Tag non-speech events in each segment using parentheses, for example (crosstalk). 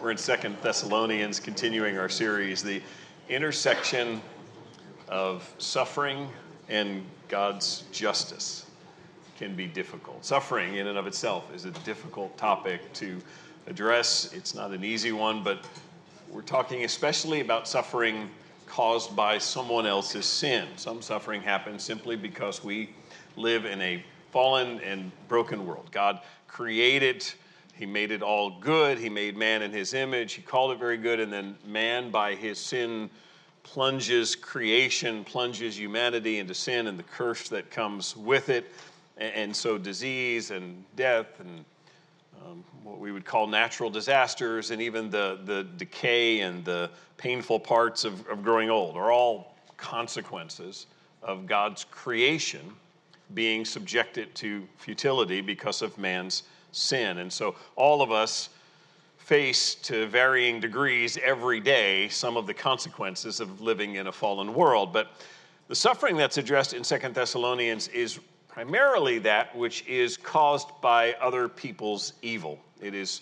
We're in Second Thessalonians, continuing our series, the intersection of suffering and God's justice can be difficult. Suffering, in and of itself, is a difficult topic to address. It's not an easy one, but we're talking especially about suffering caused by someone else's sin. Some suffering happens simply because we live in a fallen and broken world. God created he made it all good. He made man in his image. He called it very good. And then man, by his sin, plunges creation, plunges humanity into sin and the curse that comes with it. And so, disease and death and um, what we would call natural disasters and even the, the decay and the painful parts of, of growing old are all consequences of God's creation being subjected to futility because of man's sin. And so all of us face to varying degrees every day some of the consequences of living in a fallen world. But the suffering that's addressed in Second Thessalonians is primarily that which is caused by other people's evil. It is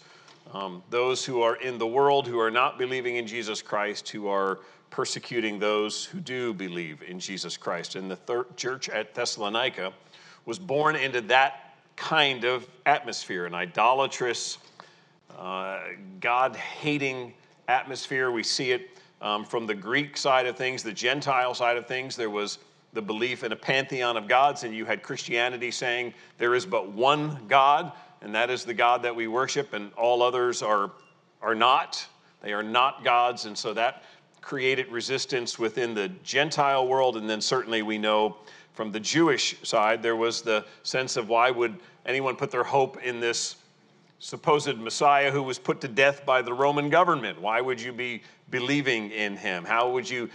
um, those who are in the world who are not believing in Jesus Christ who are persecuting those who do believe in Jesus Christ. And the church at Thessalonica was born into that kind of atmosphere, an idolatrous, uh, God hating atmosphere. We see it um, from the Greek side of things, the Gentile side of things. There was the belief in a pantheon of gods, and you had Christianity saying there is but one God, and that is the God that we worship, and all others are, are not. They are not gods, and so that created resistance within the Gentile world, and then certainly we know from the Jewish side, there was the sense of why would anyone put their hope in this supposed Messiah who was put to death by the Roman government? Why would you be believing in him? How would you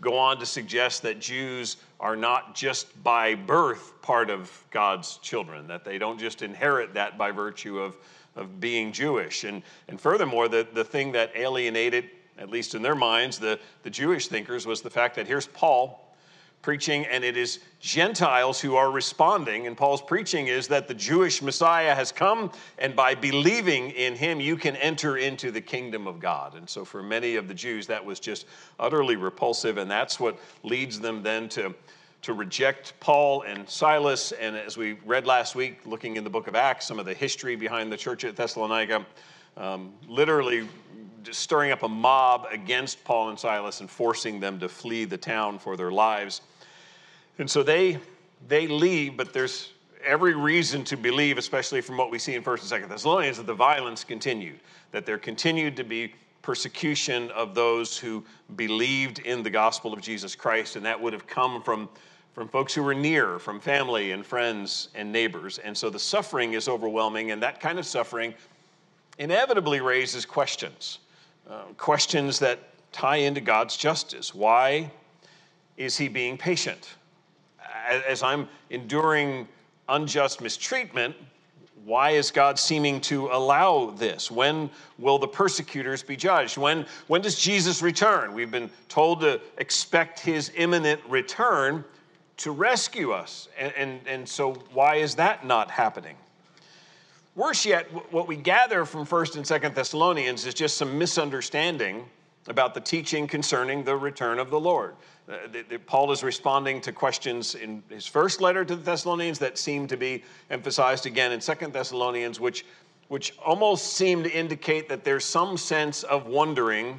go on to suggest that Jews are not just by birth part of God's children, that they don't just inherit that by virtue of, of being Jewish? And, and furthermore, the, the thing that alienated, at least in their minds, the, the Jewish thinkers was the fact that here's Paul preaching, and it is Gentiles who are responding. And Paul's preaching is that the Jewish Messiah has come, and by believing in him, you can enter into the kingdom of God. And so, for many of the Jews, that was just utterly repulsive, and that's what leads them then to. To reject Paul and Silas. And as we read last week, looking in the book of Acts, some of the history behind the church at Thessalonica, um, literally stirring up a mob against Paul and Silas and forcing them to flee the town for their lives. And so they they leave, but there's every reason to believe, especially from what we see in First and 2nd Thessalonians, that the violence continued, that there continued to be persecution of those who believed in the gospel of Jesus Christ, and that would have come from from folks who were near, from family and friends and neighbors. And so the suffering is overwhelming, and that kind of suffering inevitably raises questions. Uh, questions that tie into God's justice. Why is he being patient? As, I'm enduring unjust mistreatment, why is God seeming to allow this? When will the persecutors be judged? When, when does Jesus return? We've been told to expect his imminent return to rescue us. And, and, and so, why is that not happening? Worse yet, what we gather from 1st and 2nd Thessalonians is just some misunderstanding about the teaching concerning the return of the Lord. Uh, the, the, Paul is responding to questions in his first letter to the Thessalonians that seem to be emphasized again in 2nd Thessalonians, which, which almost seem to indicate that there's some sense of wondering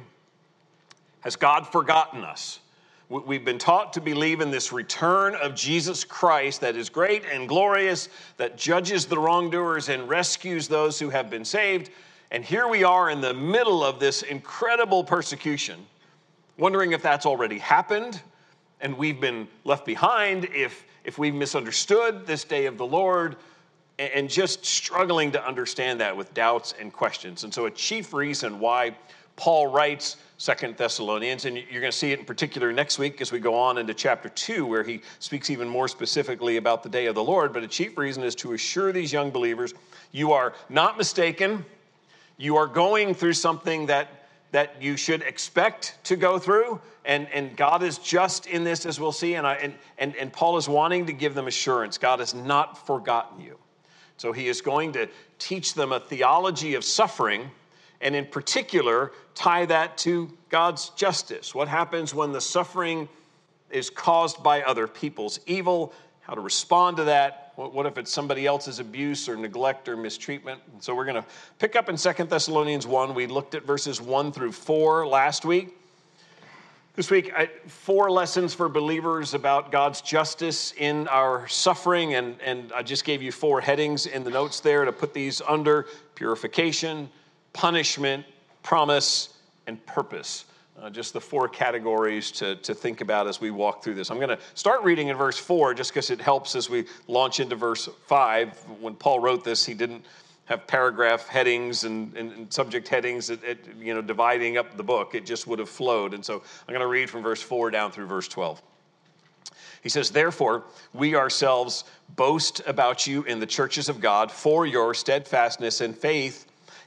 has God forgotten us? We've been taught to believe in this return of Jesus Christ that is great and glorious, that judges the wrongdoers and rescues those who have been saved. And here we are in the middle of this incredible persecution, wondering if that's already happened and we've been left behind, if, if we've misunderstood this day of the Lord, and just struggling to understand that with doubts and questions. And so, a chief reason why Paul writes Second Thessalonians, and you're going to see it in particular next week as we go on into chapter 2, where he speaks even more specifically about the day of the Lord. But a chief reason is to assure these young believers you are not mistaken, you are going through something that, that you should expect to go through, and, and God is just in this, as we'll see. And, I, and, and, and Paul is wanting to give them assurance God has not forgotten you. So he is going to teach them a theology of suffering and in particular, tie that to God's justice. What happens when the suffering is caused by other people's evil? How to respond to that? What, if it's somebody else's abuse or neglect or mistreatment? So we're going to pick up in Second Thessalonians 1. We looked at verses 1 through 4 last week. This week, I, four lessons for believers about God's justice in our suffering, and, and I just gave you four headings in the notes there to put these under purification, punishment, promise, and purpose. Uh, just the four categories to, to think about as we walk through this. I'm going to start reading in verse 4 just because it helps as we launch into verse 5. When Paul wrote this, he didn't have paragraph headings and, and, and subject headings, at, at, you know, dividing up the book. It just would have flowed. And so I'm going to read from verse 4 down through verse 12. He says, Therefore, we ourselves boast about you in the churches of God for your steadfastness and faith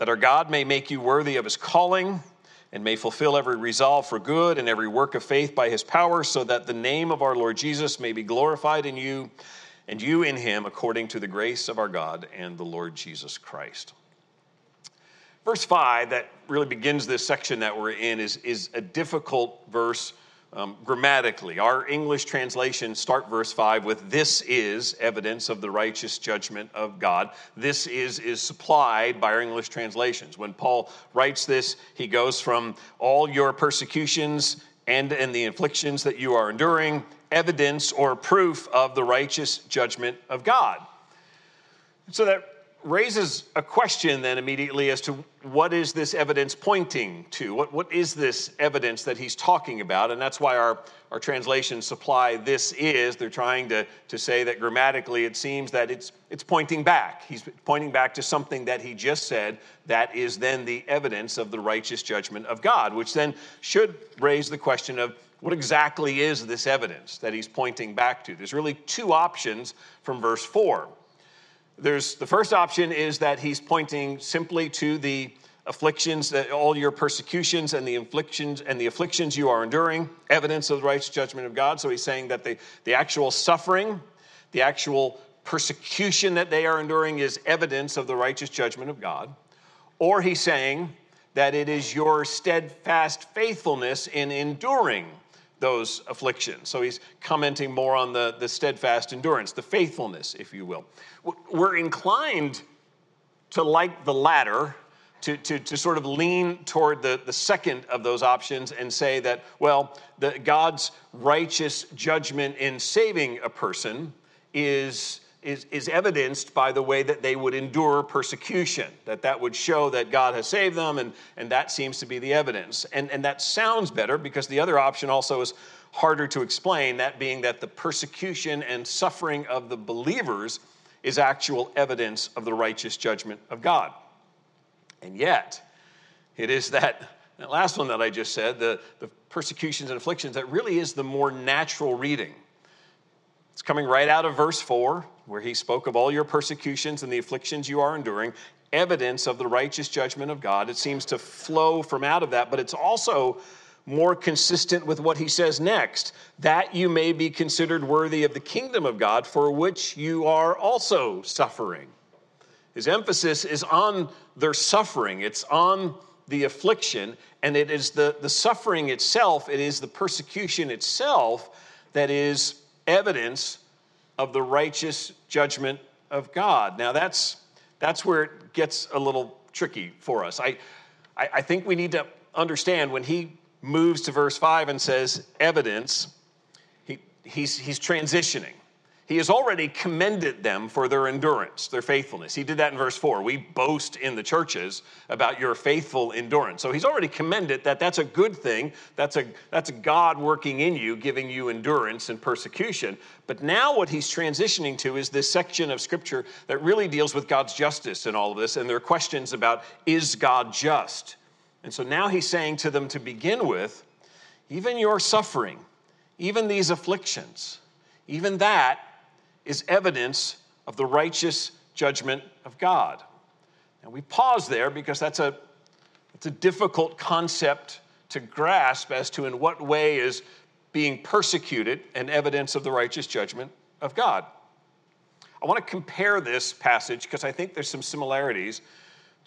that our God may make you worthy of his calling and may fulfill every resolve for good and every work of faith by his power, so that the name of our Lord Jesus may be glorified in you and you in him, according to the grace of our God and the Lord Jesus Christ. Verse 5, that really begins this section that we're in, is, is a difficult verse um, grammatically, our English translations start verse 5 with this is evidence of the righteous judgment of God. This is is supplied by our English translations. When Paul writes this, he goes from all your persecutions and, and the afflictions that you are enduring, evidence or proof of the righteous judgment of God. So that raises a question then immediately as to what is this evidence pointing to? What, what is this evidence that he's talking about? And that's why our, our translations supply this is. They're trying to, to say that grammatically it seems that it's, it's pointing back. He's pointing back to something that he just said that is then the evidence of the righteous judgment of God, which then should raise the question of what exactly is this evidence that he's pointing back to? There's really two options from verse 4 there's the first option is that he's pointing simply to the afflictions that all your persecutions and the afflictions and the afflictions you are enduring evidence of the righteous judgment of god. So he's saying that the, the actual suffering the actual persecution that they are enduring is evidence of the righteous judgment of god. Or he's saying that it is your steadfast faithfulness in enduring those afflictions. So he's commenting more on the, the steadfast endurance, the faithfulness, if you will. We're inclined to like the latter, to, to, to sort of lean toward the, the second of those options and say that, well, God's righteous judgment in saving a person is is, is evidenced by the way that they would endure persecution, that that would show that God has saved them, and, and that seems to be the evidence. And, and that sounds better because the other option also is harder to explain, that being that the persecution and suffering of the believers is actual evidence of the righteous judgment of God. And yet, it is that, that last one that I just said, the, the persecutions and afflictions, that really is the more natural reading. It's coming right out of verse 4 where he spoke of all your persecutions and the afflictions you are enduring, evidence of the righteous judgment of God. It seems to flow from out of that, but it's also more consistent with what he says next that you may be considered worthy of the kingdom of God for which you are also suffering. His emphasis is on their suffering, it's on the affliction, and it is the, the suffering itself, it is the persecution itself that is evidence of the righteous judgment of God. Now, that's, that's where it gets a little tricky for us. I, I, I think we need to understand when he moves to verse 5 and says evidence, he, he's, he's transitioning. He has already commended them for their endurance, their faithfulness. He did that in verse 4. We boast in the churches about your faithful endurance. So he's already commended that that's a good thing. That's a that's God working in you, giving you endurance and persecution. But now what he's transitioning to is this section of scripture that really deals with God's justice in all of this. And there are questions about is God just? And so now he's saying to them to begin with, even your suffering, even these afflictions, even that is evidence of the righteous judgment of God. And we pause there because that's a, it's a difficult concept to grasp as to in what way is being persecuted an evidence of the righteous judgment of God. I want to compare this passage because I think there's some similarities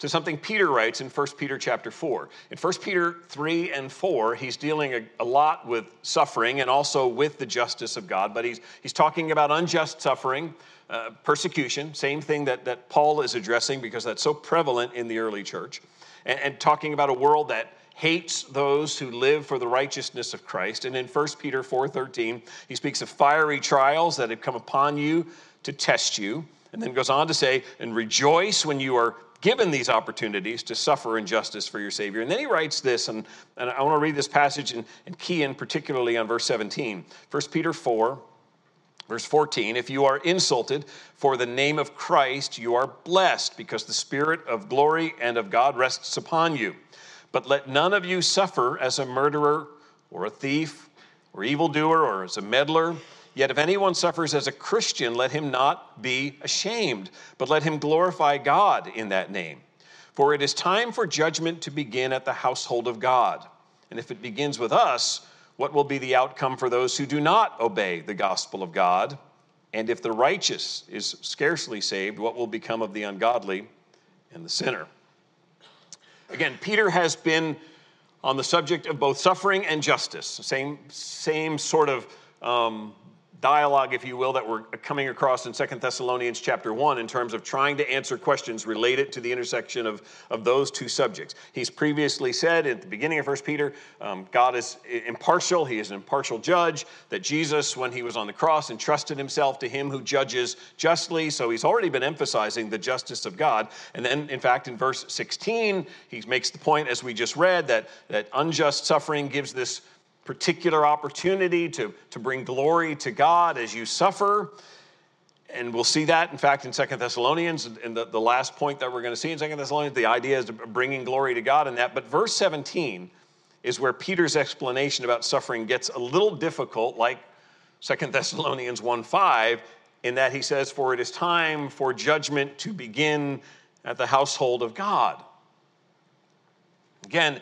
to something Peter writes in 1 Peter chapter 4. In 1 Peter 3 and 4, he's dealing a, a, lot with suffering and also with the justice of God, but he's, he's talking about unjust suffering, uh, persecution, same thing that, that Paul is addressing because that's so prevalent in the early church, and, and talking about a world that hates those who live for the righteousness of Christ. And in 1 Peter 4:13, he speaks of fiery trials that have come upon you to test you. And then goes on to say, and rejoice when you are given these opportunities to suffer injustice for your Savior. And then he writes this, and, and I want to read this passage and, and key in particularly on verse 17. 1 Peter 4, verse 14 If you are insulted for the name of Christ, you are blessed, because the Spirit of glory and of God rests upon you. But let none of you suffer as a murderer or a thief or evildoer or as a meddler Yet if anyone suffers as a Christian, let him not be ashamed, but let him glorify God in that name. For it is time for judgment to begin at the household of God. And if it begins with us, what will be the outcome for those who do not obey the gospel of God? And if the righteous is scarcely saved, what will become of the ungodly and the sinner? Again, Peter has been on the subject of both suffering and justice, same, same sort of um, dialogue, if you will, that we're coming across in Second Thessalonians chapter 1 in terms of trying to answer questions related to the intersection of, of those two subjects. He's previously said at the beginning of First Peter, um, God is impartial, he is an impartial judge, that Jesus, when he was on the cross, entrusted himself to him who judges justly. So he's already been emphasizing the justice of God. And then, in fact, in verse 16, he makes the point, as we just read, that, that unjust suffering gives this particular opportunity to, to bring glory to God as you suffer. And we'll see that, in fact, in Second Thessalonians, and the, the last point that we're going to see in Second Thessalonians, the idea is bringing glory to God in that. But verse 17 is where Peter's explanation about suffering gets a little difficult, like Second Thessalonians 1 5, in that he says, For it is time for judgment to begin at the household of God. Again,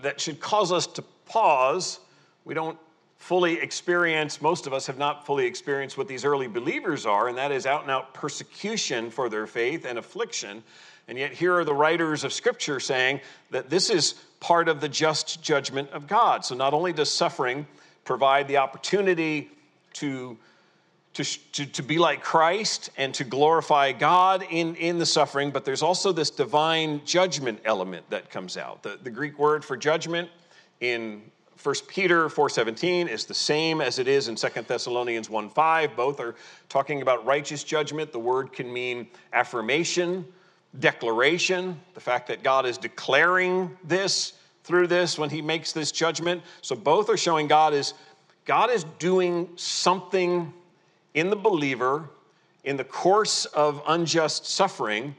that should cause us to pause we don't fully experience, most of us have not fully experienced what these early believers are, and that is out and out persecution for their faith and affliction. And yet, here are the writers of Scripture saying that this is part of the just judgment of God. So, not only does suffering provide the opportunity to, to, to, to, be like Christ and to glorify God in, in the suffering, but there's also this divine judgment element that comes out. The, the Greek word for judgment in 1 Peter 4:17 is the same as it is in 2 Thessalonians 1:5. Both are talking about righteous judgment. The word can mean affirmation, declaration, the fact that God is declaring this through this when he makes this judgment. So both are showing God is God is doing something in the believer in the course of unjust suffering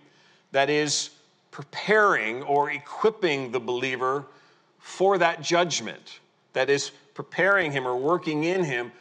that is preparing or equipping the believer for that judgment that is preparing him or working in him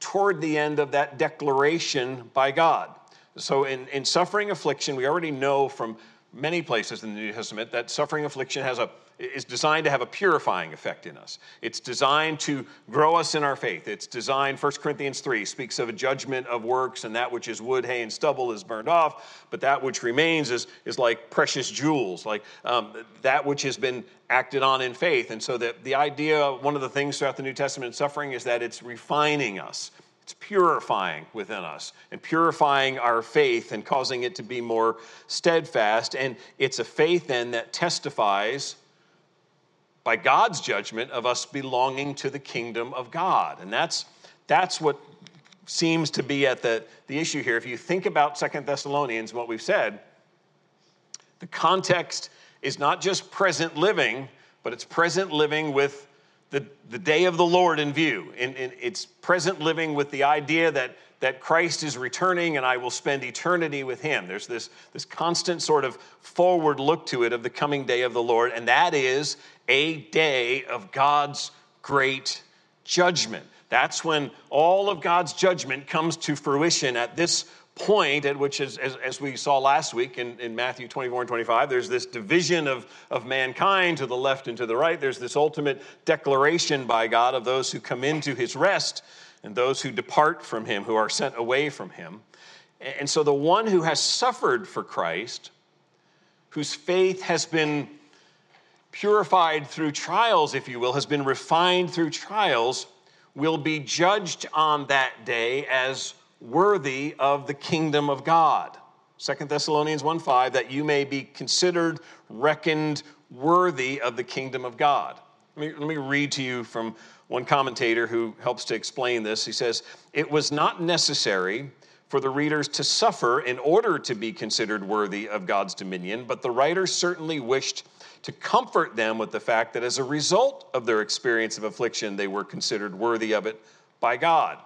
toward the end of that declaration by God. So, in, in suffering affliction, we already know from many places in the New Testament that suffering affliction has a is designed to have a purifying effect in us. It's designed to grow us in our faith. It's designed, 1 Corinthians 3 speaks of a judgment of works, and that which is wood, hay, and stubble is burned off, but that which remains is, is like precious jewels, like um, that which has been acted on in faith. And so that the idea, one of the things throughout the New Testament suffering is that it's refining us. It's purifying within us and purifying our faith and causing it to be more steadfast. And it's a faith then that testifies by God's judgment of us belonging to the kingdom of God. And that's, that's what seems to be at the, the issue here. If you think about Second Thessalonians, what we've said, the context is not just present living, but it's present living with the, the day of the Lord in view. And, and it's present living with the idea that, that Christ is returning and I will spend eternity with him. There's this, this constant sort of forward look to it of the coming day of the Lord, and that is a day of God's great judgment. That's when all of God's judgment comes to fruition at this point at which, as, as, as, we saw last week in, in Matthew 24 and 25, there's this division of, of mankind to the left and to the right. There's this ultimate declaration by God of those who come into his rest and those who depart from him, who are sent away from him. And so the one who has suffered for Christ, whose faith has been purified through trials, if you will, has been refined through trials, will be judged on that day as worthy of the kingdom of God. 2 Thessalonians 1 5, that you may be considered, reckoned worthy of the kingdom of God. Let me, let me read to you from one commentator who helps to explain this. He says, It was not necessary for the readers to suffer in order to be considered worthy of God's dominion, but the writer certainly wished to comfort them with the fact that as a result of their experience of affliction, they were considered worthy of it by God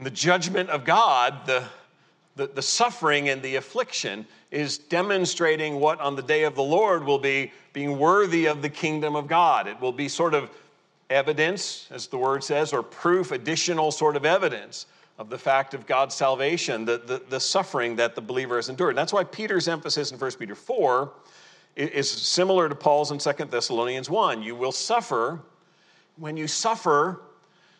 the judgment of God, the, the, the, suffering and the affliction, is demonstrating what on the day of the Lord will be being worthy of the kingdom of God. It will be sort of evidence, as the word says, or proof, additional sort of evidence of the fact of God's salvation, the, the, the suffering that the believer has endured. And that's why Peter's emphasis in 1 Peter 4 is similar to Paul's in 2 Thessalonians 1. You will suffer. When you suffer,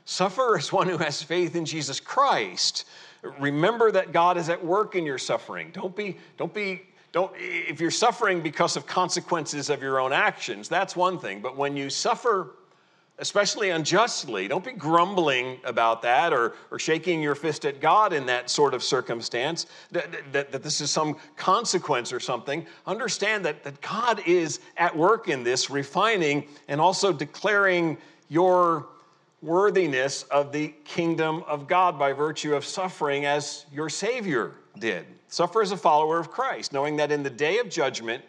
Suffer as one who has faith in Jesus Christ. Remember that God is at work in your suffering. Don't be, don't be, don't, if you're suffering because of consequences of your own actions, that's one thing. But when you suffer, especially unjustly, don't be grumbling about that or, or shaking your fist at God in that sort of circumstance, that, that, that this is some consequence or something. Understand that, that God is at work in this, refining and also declaring your worthiness of the kingdom of God by virtue of suffering as your Savior did. Suffer as a follower of Christ, knowing that in the day of judgment,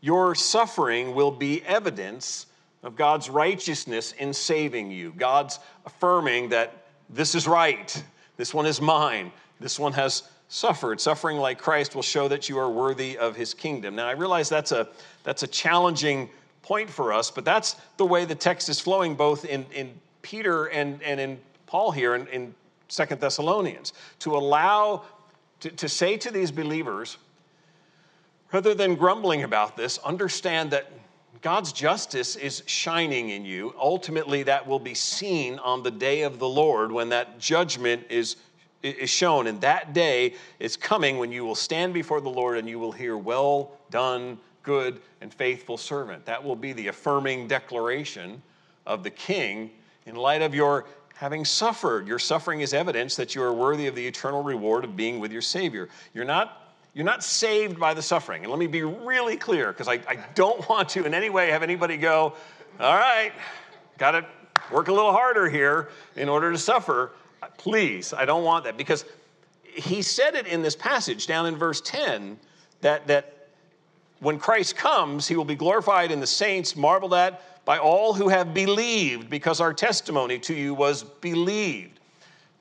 your suffering will be evidence of God's righteousness in saving you. God's affirming that this is right, this one is mine, this one has suffered. Suffering like Christ will show that you are worthy of his kingdom. Now, I realize that's a, that's a challenging point for us, but that's the way the text is flowing both in, in Peter and, and in Paul here in, in Second Thessalonians, to allow, to, to say to these believers, rather than grumbling about this, understand that God's justice is shining in you. Ultimately, that will be seen on the day of the Lord when that judgment is, is shown. And that day is coming when you will stand before the Lord and you will hear, Well done, good and faithful servant. That will be the affirming declaration of the king in light of your having suffered. Your suffering is evidence that you are worthy of the eternal reward of being with your Savior. You're not, you're not saved by the suffering. And let me be really clear, because I, I don't (laughs) want to in any way have anybody go, all right, got to work a little harder here in order to suffer. Uh, please, I don't want that. Because he said it in this passage down in verse 10 that, that when Christ comes, he will be glorified in the saints, marveled at by all who have believed, because our testimony to you was believed.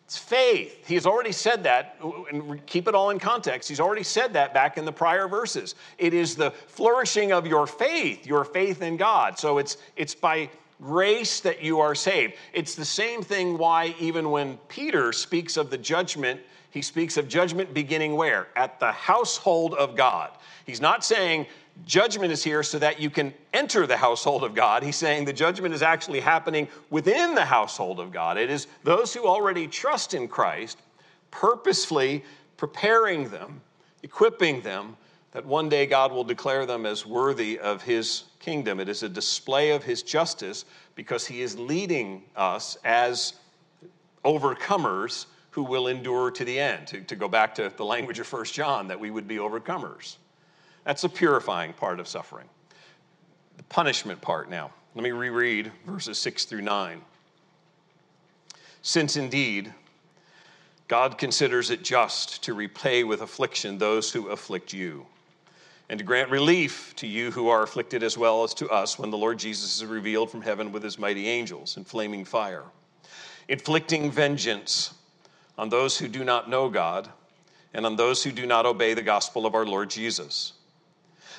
It's faith. He has already said that, and keep it all in context. He's already said that back in the prior verses. It is the flourishing of your faith, your faith in God. So it's, it's by grace that you are saved. It's the same thing why, even when Peter speaks of the judgment, he speaks of judgment beginning where? At the household of God. He's not saying judgment is here so that you can enter the household of God. He's saying the judgment is actually happening within the household of God. It is those who already trust in Christ purposefully preparing them, equipping them, that one day God will declare them as worthy of his kingdom. It is a display of his justice because he is leading us as overcomers who will endure to the end. To, to go back to the language of First John, that we would be overcomers. That's the purifying part of suffering. The punishment part now. Let me reread verses 6 through 9. Since indeed God considers it just to repay with affliction those who afflict you, and to grant relief to you who are afflicted as well as to us when the Lord Jesus is revealed from heaven with his mighty angels in flaming fire, inflicting vengeance on those who do not know God and on those who do not obey the gospel of our Lord Jesus.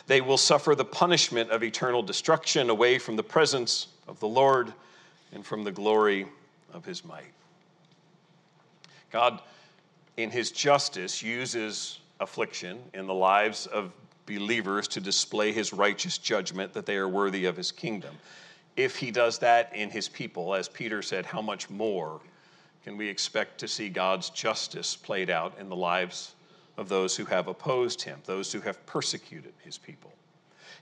They will suffer the punishment of eternal destruction away from the presence of the Lord and from the glory of his might. God, in his justice, uses affliction in the lives of believers to display his righteous judgment that they are worthy of his kingdom. If he does that in his people, as Peter said, how much more can we expect to see God's justice played out in the lives of those who have opposed him, those who have persecuted his people?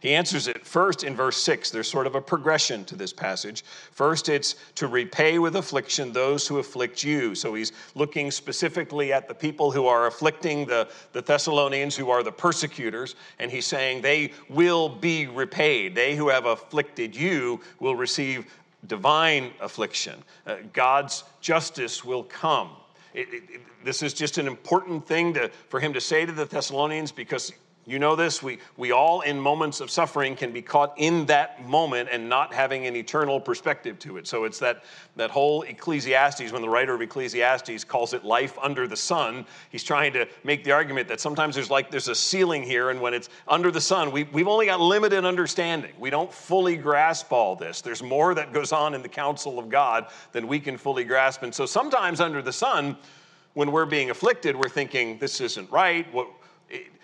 He answers it first in verse 6. There's sort of a progression to this passage. First, it's to repay with affliction those who afflict you. So he's looking specifically at the people who are afflicting the, the Thessalonians, who are the persecutors, and he's saying they will be repaid. They who have afflicted you will receive divine affliction. Uh, God's justice will come. It, it, it, this is just an important thing to, for him to say to the Thessalonians because you know this? We, we all, in moments of suffering, can be caught in that moment and not having an eternal perspective to it. So it's that, that whole Ecclesiastes, when the writer of Ecclesiastes calls it life under the sun, he's trying to make the argument that sometimes there's like there's a ceiling here, and when it's under the sun, we, we've only got limited understanding. We don't fully grasp all this. There's more that goes on in the counsel of God than we can fully grasp. And so sometimes under the sun, when we're being afflicted, we're thinking, this isn't right. What,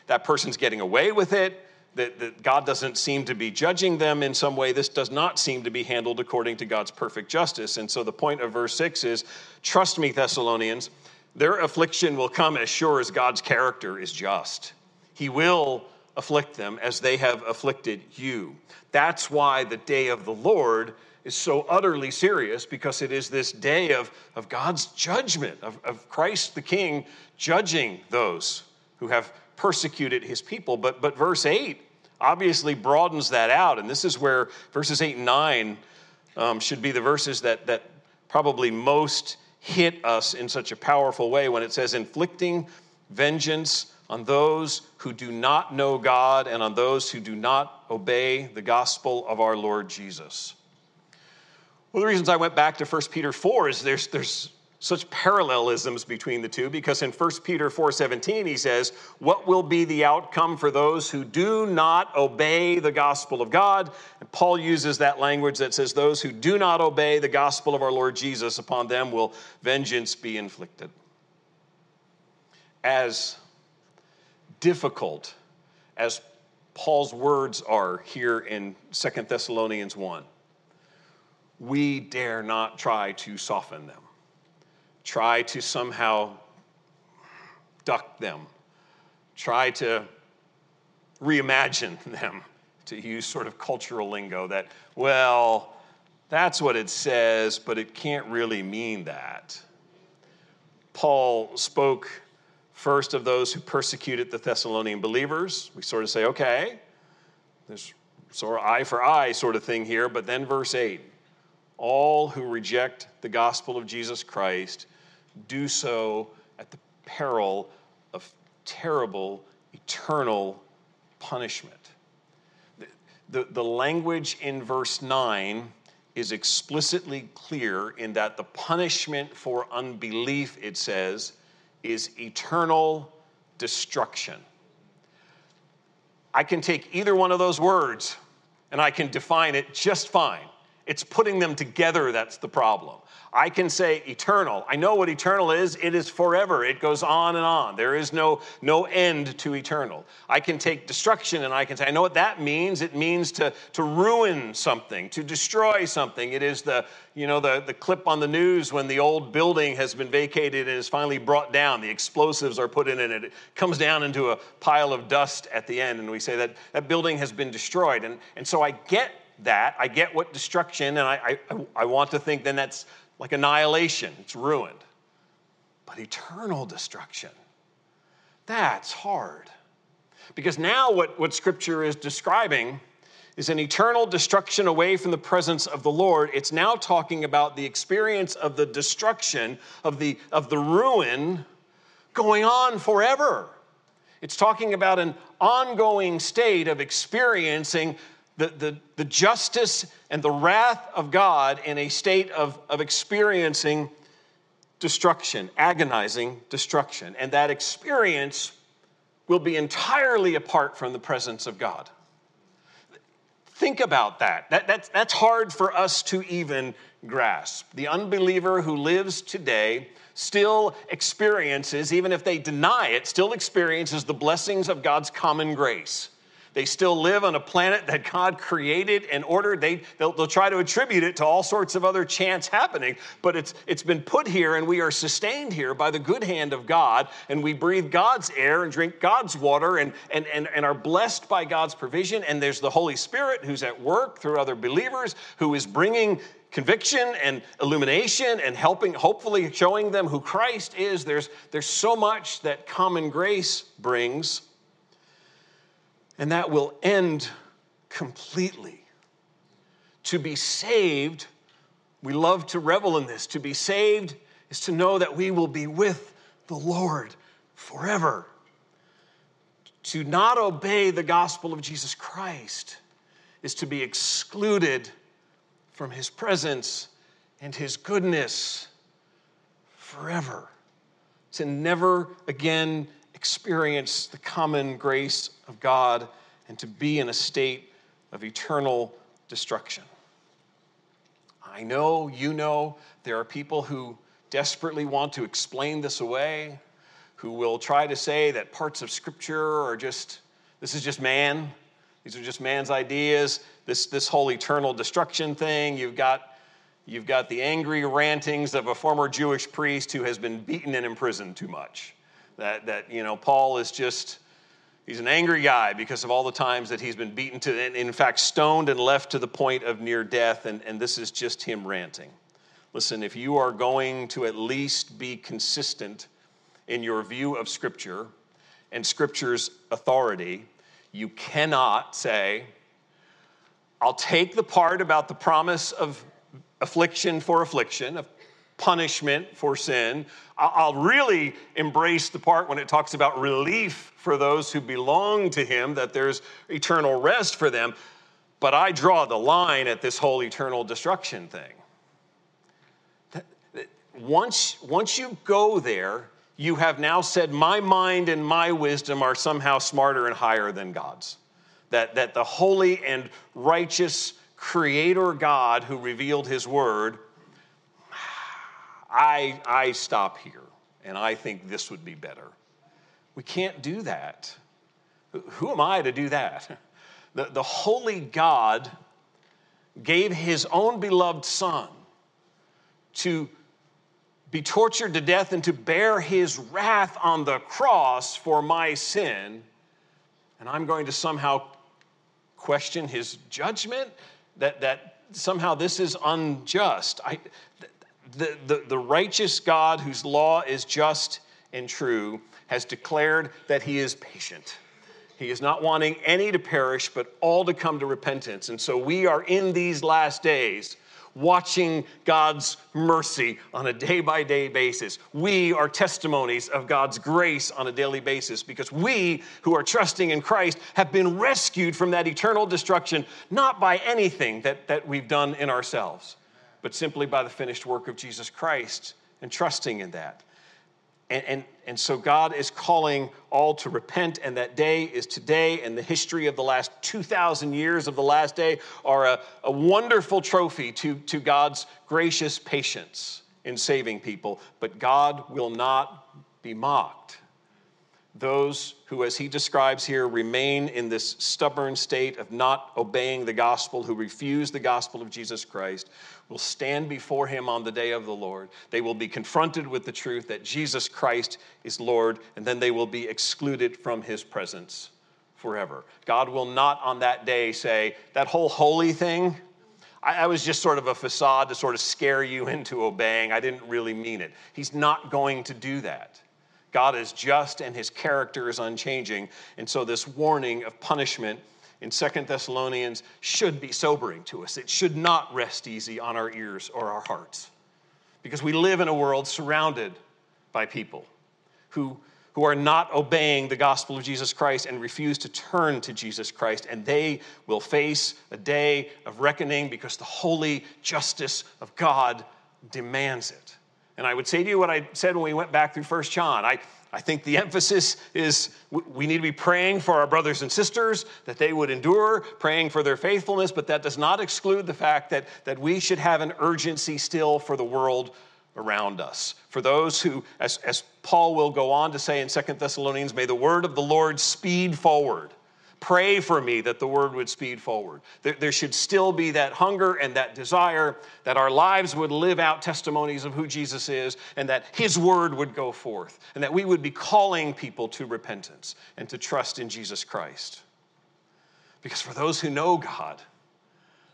that person's getting away with it, that, that, God doesn't seem to be judging them in some way. This does not seem to be handled according to God's perfect justice. And so the point of verse 6 is trust me, Thessalonians, their affliction will come as sure as God's character is just. He will afflict them as they have afflicted you. That's why the day of the Lord is so utterly serious because it is this day of, of God's judgment, of, of Christ the King judging those who have persecuted his people. But, but verse 8 obviously broadens that out. And this is where verses 8 and 9 um, should be the verses that, that probably most hit us in such a powerful way when it says, inflicting vengeance on those who do not know God and on those who do not obey the gospel of our Lord Jesus. One of the reasons I went back to 1 Peter 4 is there's, there's such parallelisms between the two because in 1 Peter 4:17 he says, "What will be the outcome for those who do not obey the gospel of God?" And Paul uses that language that says those who do not obey the gospel of our Lord Jesus upon them will vengeance be inflicted. As difficult as Paul's words are here in 2 Thessalonians 1, we dare not try to soften them try to somehow duck them, try to reimagine (laughs) them, to use sort of cultural lingo that, well, that's what it says, but it can't really mean that. Paul spoke first of those who persecuted the Thessalonian believers. We sort of say, okay, there's sort of eye for eye sort of thing here, but then verse 8 all who reject the gospel of Jesus Christ do so at the peril of terrible, eternal punishment. The, the, the, language in verse 9 is explicitly clear in that the punishment for unbelief, it says, is eternal destruction. I can take either one of those words and I can define it just fine. It's putting them together that's the problem. I can say eternal. I know what eternal is. It is forever. It goes on and on. There is no, no end to eternal. I can take destruction and I can say, I know what that means. It means to, to ruin something, to destroy something. It is the, you know, the, the clip on the news when the old building has been vacated and is finally brought down. The explosives are put in it. It comes down into a pile of dust at the end. And we say that that building has been destroyed. And, and so I get that. I get what destruction, and I, I, I want to think then that's like annihilation, it's ruined. But eternal destruction, that's hard. Because now, what, what Scripture is describing is an eternal destruction away from the presence of the Lord. It's now talking about the experience of the destruction, of the, of the ruin going on forever. It's talking about an ongoing state of experiencing the, the, the justice and the wrath of God in a state of, of experiencing destruction, agonizing destruction. And that experience will be entirely apart from the presence of God. Think about that. that that's, that's hard for us to even grasp. The unbeliever who lives today still experiences, even if they deny it, still experiences the blessings of God's common grace. They still live on a planet that God created and ordered. They, they'll, they'll, try to attribute it to all sorts of other chance happening, but it's, it's been put here and we are sustained here by the good hand of God, and we breathe God's air and drink God's water and, and, and, and are blessed by God's provision. And there's the Holy Spirit who's at work through other believers who is bringing conviction and illumination and helping, hopefully, showing them who Christ is. There's, there's so much that common grace brings and that will end completely. To be saved, we love to revel in this. To be saved is to know that we will be with the Lord forever. To not obey the gospel of Jesus Christ is to be excluded from his presence and his goodness forever. To never again experience the common grace of God and to be in a state of eternal destruction. I know, you know, there are people who desperately want to explain this away, who will try to say that parts of Scripture are just, this is just man. These are just man's ideas. This, this whole eternal destruction thing, you've got, you've got the angry rantings of a former Jewish priest who has been beaten and imprisoned too much. That, that you know, Paul is just, he's an angry guy because of all the times that he's been beaten to, and in fact, stoned and left to the point of near death, and, and this is just him ranting. Listen, if you are going to at least be consistent in your view of Scripture and Scripture's authority, you cannot say, I'll take the part about the promise of affliction for affliction, of punishment for sin. I'll really embrace the part when it talks about relief for those who belong to Him, that there's eternal rest for them. But I draw the line at this whole eternal destruction thing. Once, once you go there, you have now said, My mind and my wisdom are somehow smarter and higher than God's. That, that the holy and righteous Creator God who revealed His Word I, I stop here and I think this would be better. We can't do that. Who am I to do that? The, the holy God gave his own beloved Son to be tortured to death and to bear his wrath on the cross for my sin, and I'm going to somehow question his judgment? That, that somehow this is unjust. I, the, the, the righteous God, whose law is just and true, has declared that he is patient. He is not wanting any to perish, but all to come to repentance. And so we are in these last days watching God's mercy on a day by day basis. We are testimonies of God's grace on a daily basis because we who are trusting in Christ have been rescued from that eternal destruction, not by anything that, that we've done in ourselves but simply by the finished work of Jesus Christ and trusting in that. And, and, and so God is calling all to repent, and that day is today, and the history of the last 2,000 years of the last day are a, a wonderful trophy to, to God's gracious patience in saving people. But God will not be mocked those who, as he describes here, remain in this stubborn state of not obeying the gospel, who refuse the gospel of Jesus Christ, will stand before him on the day of the Lord. They will be confronted with the truth that Jesus Christ is Lord, and then they will be excluded from his presence forever. God will not on that day say, That whole holy thing, I, I was just sort of a facade to sort of scare you (laughs) into obeying. I didn't really mean it. He's not going to do that. God is just and his character is unchanging. And so, this warning of punishment in Second Thessalonians should be sobering to us. It should not rest easy on our ears or our hearts because we live in a world surrounded by people who, who are not obeying the gospel of Jesus Christ and refuse to turn to Jesus Christ. And they will face a day of reckoning because the holy justice of God demands it. And I would say to you what I said when we went back through First John. I, I think the (laughs) emphasis is we need to be praying for our brothers and sisters that they would endure, praying for their faithfulness, but that does not exclude the fact that, that we should have an urgency still for the world around us. For those who, as, as Paul will go on to say in Second Thessalonians, may the word of the Lord speed forward. Pray for me that the word would speed forward. There, there, should still be that hunger and that desire that our lives would live out testimonies of who Jesus is and that his word would go forth and that we would be calling people to repentance and to trust in Jesus Christ. Because for those who know God,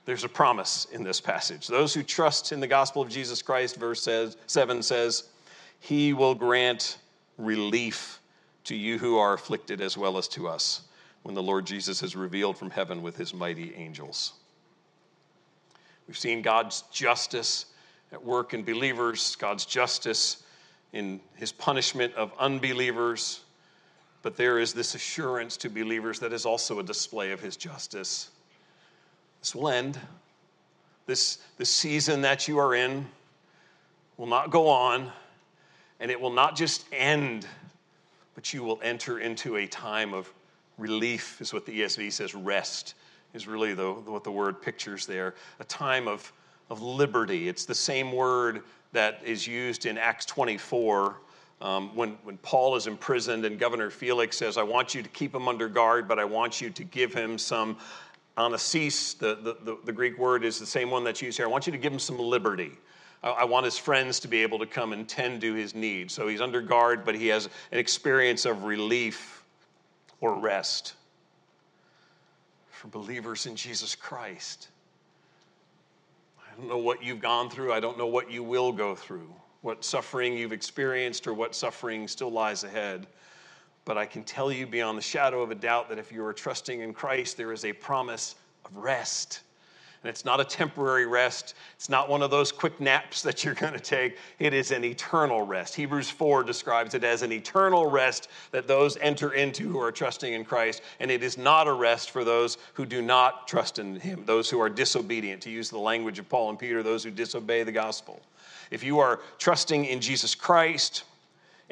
there's a promise in this passage. Those who trust in the gospel of Jesus Christ, verse says, 7 says, He will grant relief to you who are afflicted as well as to us when the Lord Jesus is revealed from heaven with his mighty angels. We've seen God's justice at work in believers, God's justice in his punishment of unbelievers. But there is this assurance to believers that is also a display of his justice. This will end. This, this season that you are in will not go on, and it will not just end, but you will enter into a time of relief, is what the ESV says, rest is really the, what the word pictures there. A time of, of liberty. It's the same word that is used in Acts 24 um, when, when Paul is imprisoned and Governor Felix says, I want you to keep him under guard, but I want you to give him some Anesis, the, the, the, the, Greek word is the same one that's used here. I want you to give him some liberty. I, I want his friends to be able to come and tend to his needs. So he's under guard, but he has an experience of relief or rest. For believers in Jesus Christ, I don't know what you've gone through, I don't know what you will go through, what suffering you've experienced, or what suffering still lies ahead. But I can tell you beyond the shadow of a doubt that if you are trusting in Christ, there is a promise of rest. And it's not a temporary rest. It's not one of those quick naps that you're going to take. It is an eternal rest. Hebrews 4 describes it as an eternal rest that those enter into who are trusting in Christ. And it is not a rest for those who do not trust in Him, those who are disobedient, to use the language of Paul and Peter, those who disobey the gospel. If you are trusting in Jesus Christ,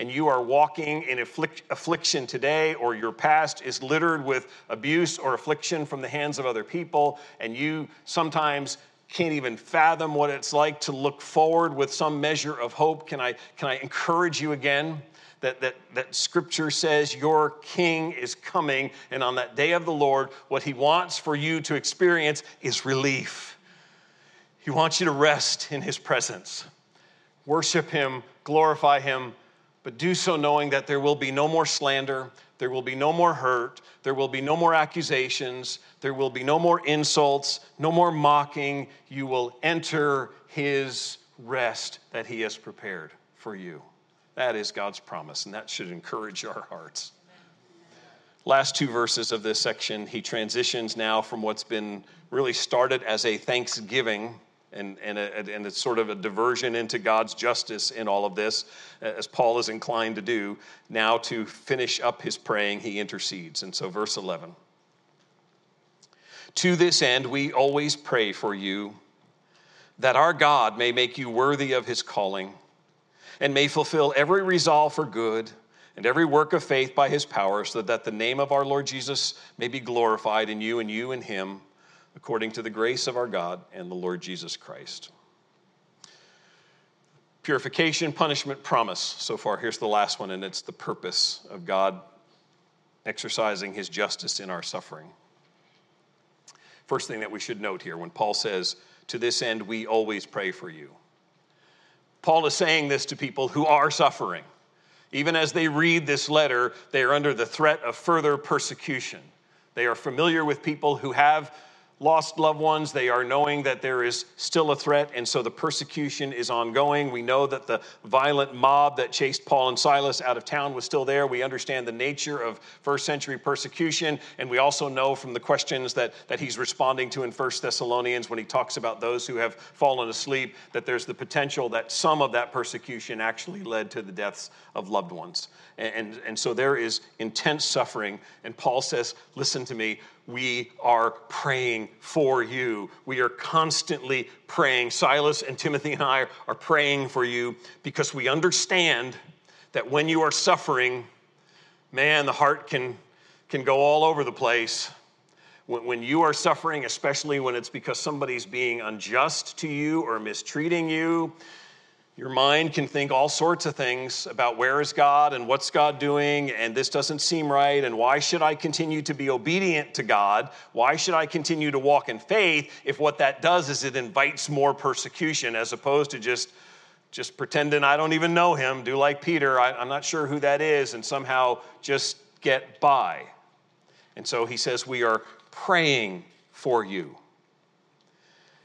and you are walking in affliction today, or your past is littered with abuse or affliction from the hands of other people, and you sometimes can't even fathom what it's like to look forward with some measure of hope, can I, can I encourage you again? That, that, that scripture says your king is coming, and on that day of the Lord, what he wants for you to experience is relief. He wants you to rest in his presence, worship him, glorify him, but do so knowing that there will be no more slander, there will be no more hurt, there will be no more accusations, there will be no more insults, no more mocking. You will enter his rest that he has prepared for you. That is God's promise, and that should encourage our hearts. Last two verses of this section, he transitions now from what's been really started as a thanksgiving and, and, a, and it's sort of a diversion into God's justice in all of this, as Paul is inclined to do. Now, to finish up his praying, he intercedes. And so, verse 11 To this end, we always pray for you, that our God may make you worthy of his calling, and may fulfill every resolve for good and every work of faith by his power, so that the name of our Lord Jesus may be glorified in you and you in him according to the grace of our God and the Lord Jesus Christ. Purification, punishment, promise. So far, here's the last one, and it's the purpose of God exercising his justice in our suffering. First thing that we should note here when Paul says, To this end, we always pray for you. Paul is saying this to people who are suffering. Even as they read this letter, they are under the threat of further persecution. They are familiar with people who have lost loved ones. They are knowing that there is still a threat, and so the persecution is ongoing. We know that the violent mob that chased Paul and Silas out of town was still there. We understand the nature of first century persecution, and we also know from the questions that, that he's responding to in First Thessalonians when he talks about those who have fallen asleep, that there's the potential that some of that persecution actually led to the deaths of loved ones. And, and, and so there is intense suffering, and Paul says, Listen to me we are praying for you. We are constantly praying. Silas and Timothy and I are praying for you because we understand that when you are suffering, man, the heart can, can go all over the place. When, when you are suffering, especially when it's because somebody's being unjust to you or mistreating you, your mind can think all sorts of things about where is God and what's God doing, and this doesn't seem right, and why should I continue to be obedient to God? Why should I continue to walk in faith if what that does is it invites more persecution as opposed to just, just pretending I don't even know him, do like Peter, I, I'm not sure who that is, and somehow just get by. And so he says, We are praying for you.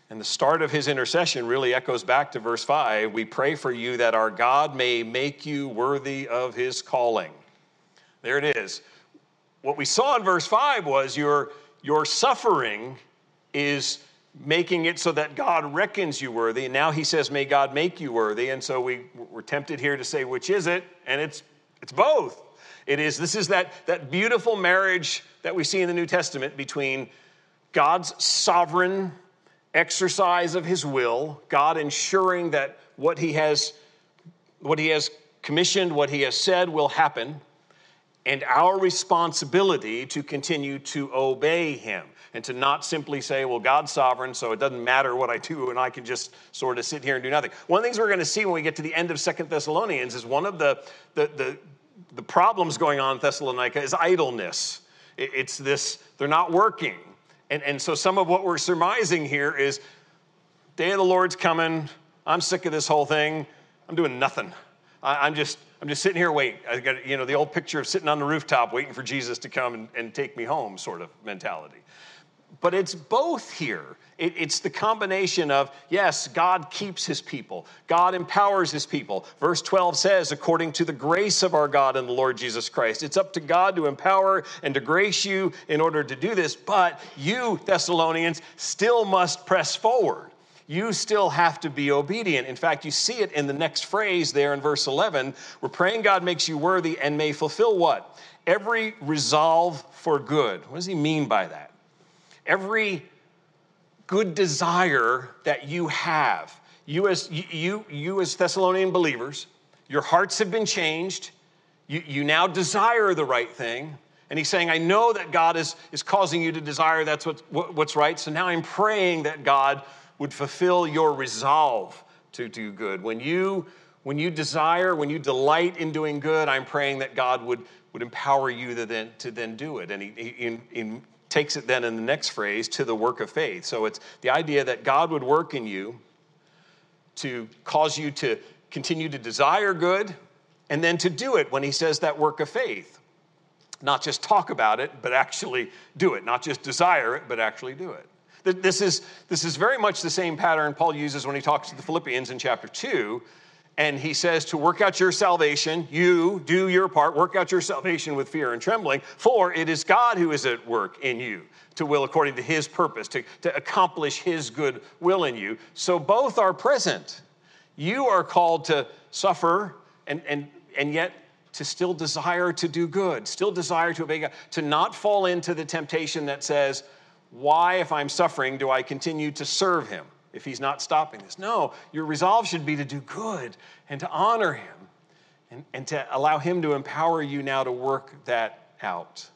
And the start of his intercession really echoes back to verse 5. We pray for you that our God may make you worthy of his calling. There it is. What we saw in verse 5 was your, your suffering is making it so that God reckons you worthy. And now he says, May God make you worthy. And so we, we're tempted here to say, Which is it? And it's, it's both. It is, this is that, that beautiful marriage that we see in the New Testament between God's sovereign exercise of his will, God ensuring that what he has what he has commissioned, what he has said will happen, and our responsibility to continue to obey him and to not simply say, well, God's sovereign, so it doesn't matter what I do, and I can just sort of sit here and do nothing. One of the things we're going to see when we get to the end of Second Thessalonians is one of the, the, the, the problems going on in Thessalonica is idleness. It's this, they're not working. And, and so some of what we're surmising here is day of the Lord's coming. I'm sick of this whole thing. I'm doing nothing. I, am just I'm just sitting here waiting. I got you know the old picture of sitting on the rooftop waiting for Jesus to come and, and take me home sort of mentality. But it's both here. It, it's the combination of, yes, God keeps his people, God empowers his people. Verse 12 says, according to the grace of our God and the Lord Jesus Christ. It's up to God to empower and to grace you in order to do this, but you, Thessalonians, still must press forward. You still have to be obedient. In fact, you see it in the next phrase there in verse 11. We're praying God makes you worthy and may fulfill what? Every resolve for good. What does he mean by that? Every good desire that you have. You as, you, you as Thessalonian believers, your hearts have been changed. You, you now desire the right thing. And he's saying, I know that God is, is causing you to desire that's what, what's right. So now I'm praying that God would fulfill your resolve to do good. When you, when you desire, when you delight in doing good, I'm praying that God would, would empower you to then, to then do it. And he, he in, takes it then in the next phrase to the work of faith. So it's the idea that God would work in you to cause you to continue to desire good and then to do it when he says that work of faith. Not just talk about it, but actually do it. Not just desire it, but actually do it. This is, this is very much the same pattern Paul uses when he talks to the Philippians in chapter 2 and he says to work out your salvation, you do your part, work out your salvation with fear and trembling, for it is God who is at work in you to will according to his purpose, to, to accomplish his good will in you. So both are present. You are called to suffer and, and, and yet to still desire to do good, still desire to obey God, to not fall into the temptation that says, Why, if I'm suffering, do I continue to serve him? If he's not stopping this. No, your resolve should be to do good and to honor him and, and to allow him to empower you now to work that out.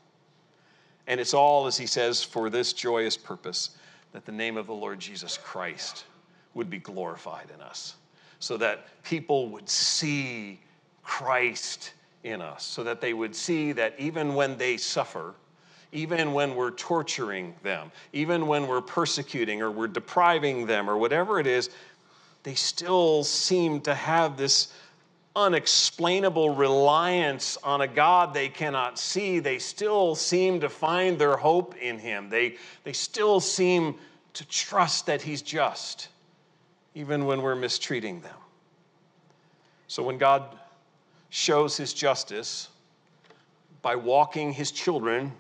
And it's all, as he says, for this joyous purpose that the name of the Lord Jesus Christ would be glorified in us, so that people would see Christ in us, so that they would see that even when they suffer, even when we're torturing them, even when we're persecuting or we're depriving them or whatever it is, they still seem to have this unexplainable reliance on a God they cannot see, they still seem to find their hope in Him. They, they still seem to trust that He's just, even when we're mistreating them. So when God shows His justice by walking His children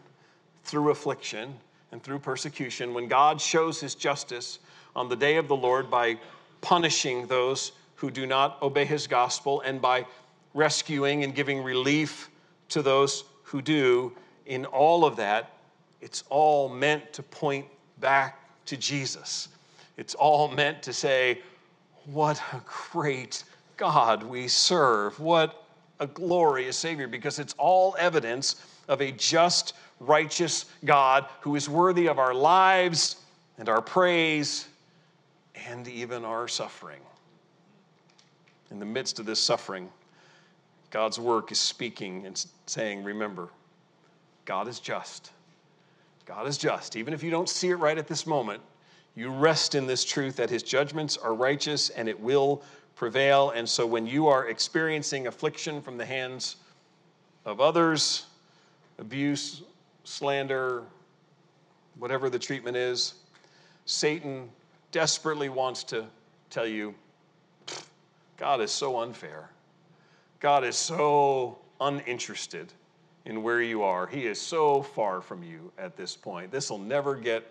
through affliction and through persecution, when God shows His justice on the day of the Lord by punishing those who do not obey his gospel and by rescuing and giving relief to those who do. In all of that, it's all meant to point back to Jesus. It's all meant to say, What a great God we serve. What a glorious Savior, because it's all evidence of a just, righteous God who is worthy of our lives and our praise and even our suffering. In the midst of this suffering, God's work is speaking and saying, Remember, God is just. God is just. Even if you don't see it right at this moment, you rest in this truth that his judgments are righteous and it will prevail. And so when you are experiencing affliction from the hands of others, abuse, slander, whatever the treatment is, Satan desperately wants to tell you God is so unfair. God is so uninterested in where you are. He is so far from you at this point. This will never get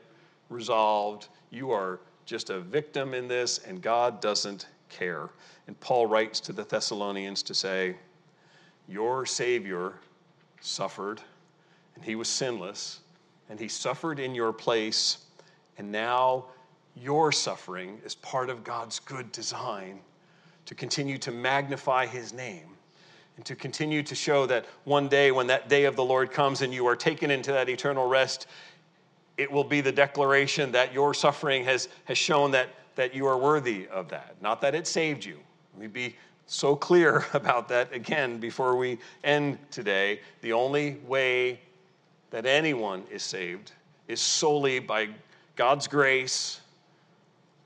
resolved. You are just a victim in this, and God doesn't care. And Paul writes to the Thessalonians to say, Your Savior suffered, and he was sinless, and he suffered in your place, and now your suffering is part of God's good design to continue to magnify his name and to continue to show that one day when that day of the Lord comes and you are taken into that eternal rest, it will be the declaration that your suffering has, has shown that, that you are worthy of that, not that it saved you. Let me be so clear (laughs) about that again before we end today. The only way that anyone is saved is solely by God's grace,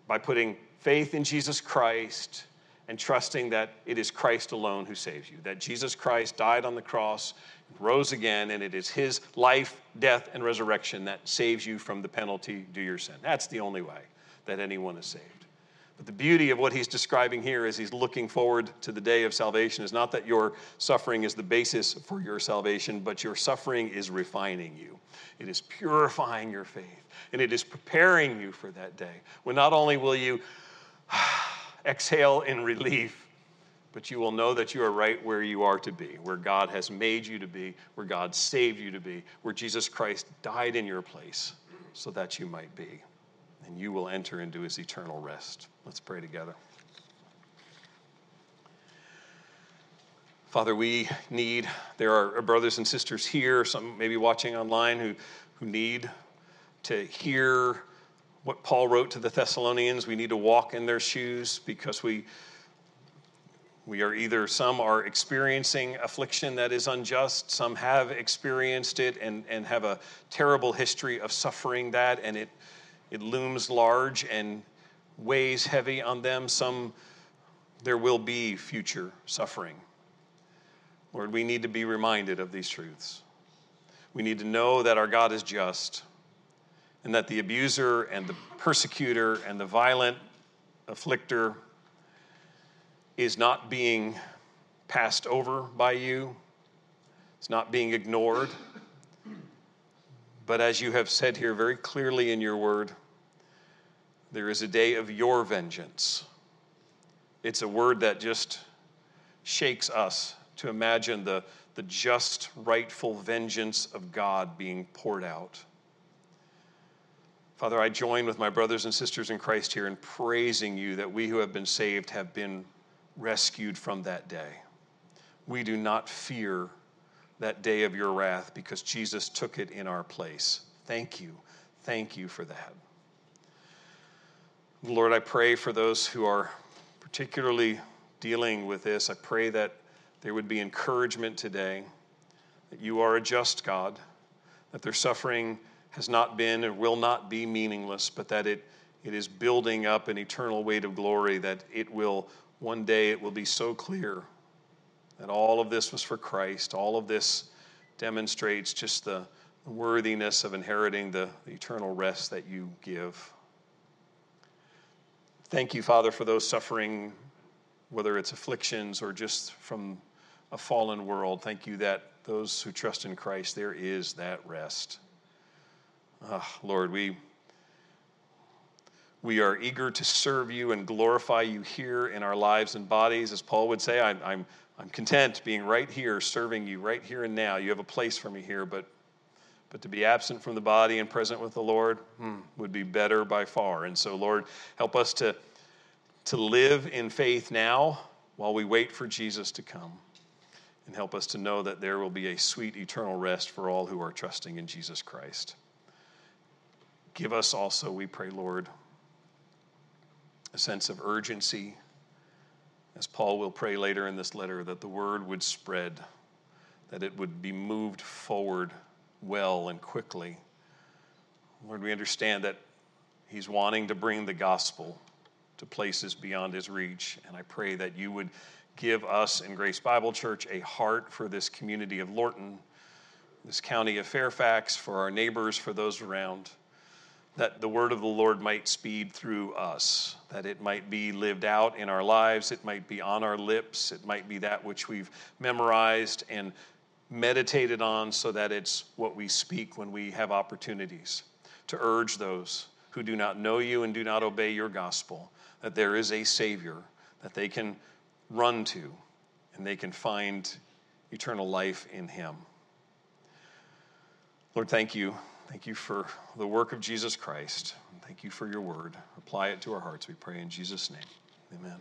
by putting faith in Jesus Christ and trusting that it is Christ alone who saves you, that Jesus Christ died on the cross, rose again, and it is his life, death, and resurrection that saves you from the penalty due your sin. That's the only way that anyone is saved. But the beauty of what he's describing here as he's looking forward to the day of salvation is not that your suffering is the basis for your salvation, but your suffering is refining you. It is purifying your faith, and it is preparing you for that day when not only will you (sighs) exhale in relief, but you will know that you are right where you are to be, where God has made you to be, where God saved you to be, where Jesus Christ died in your place so that you might be. And you will enter into his eternal rest. Let's pray together. Father, we need, there are brothers and sisters here, some maybe watching online, who, who need to hear what Paul wrote to the Thessalonians. We need to walk in their shoes because we we are either some are experiencing affliction that is unjust, some have experienced it and, and have a terrible history of suffering that, and it it looms large and weighs heavy on them. Some there will be future suffering. Lord, we need to be reminded of these truths. We need to know that our God is just and that the abuser and the persecutor and the violent afflictor is not being passed over by you, it's not being ignored. But as you have said here very clearly in your word, there is a day of your vengeance. It's a word that just shakes us to imagine the, the just, rightful vengeance of God being poured out. Father, I join with my brothers and sisters in Christ here in praising you that we who have been saved have been rescued from that day. We do not fear that day of your wrath because Jesus took it in our place. Thank you. Thank you for that. Lord, I pray for those who are particularly dealing with this. I pray that there would be encouragement today that you are a just God, that their suffering has not been and will not be meaningless, but that it, it is building up an eternal weight of glory, that it will, one day, it will be so clear that all of this was for Christ. All of this demonstrates just the, worthiness of inheriting the, the eternal rest that you give. Thank you, Father, for those suffering, whether it's afflictions or just from a fallen world. Thank you that those who trust in Christ, there is that rest. Oh, Lord, we, we are eager to serve you and glorify you here in our lives and bodies. As Paul would say, I'm, I'm, I'm content being right here, serving you right here and now. You have a place for me here, but, but to be absent from the body and present with the Lord hmm, would be better by far. And so, Lord, help us to, to live in faith now while we wait for Jesus to come and help us to know that there will be a sweet eternal rest for all who are trusting in Jesus Christ. Give us also, we pray, Lord, a sense of urgency, as Paul will pray later in this letter, that the word would spread, that it would be moved forward well and quickly. Lord, we understand that he's wanting to bring the gospel to places beyond his reach, and I pray that you would give us in Grace Bible Church a heart for this community of Lorton, this county of Fairfax, for our neighbors, for those around, that the word of the Lord might speed through us, that it might be lived out in our lives, it might be on our lips, it might be that which we've memorized and meditated on so that it's what we speak when we have opportunities to urge those who do not know you and do not obey your gospel that there is a Savior that they can run to and they can find eternal life in Him. Lord, thank you. Thank you for the work of Jesus Christ. Thank you for your word. Apply it to our hearts, we pray in Jesus' name. Amen.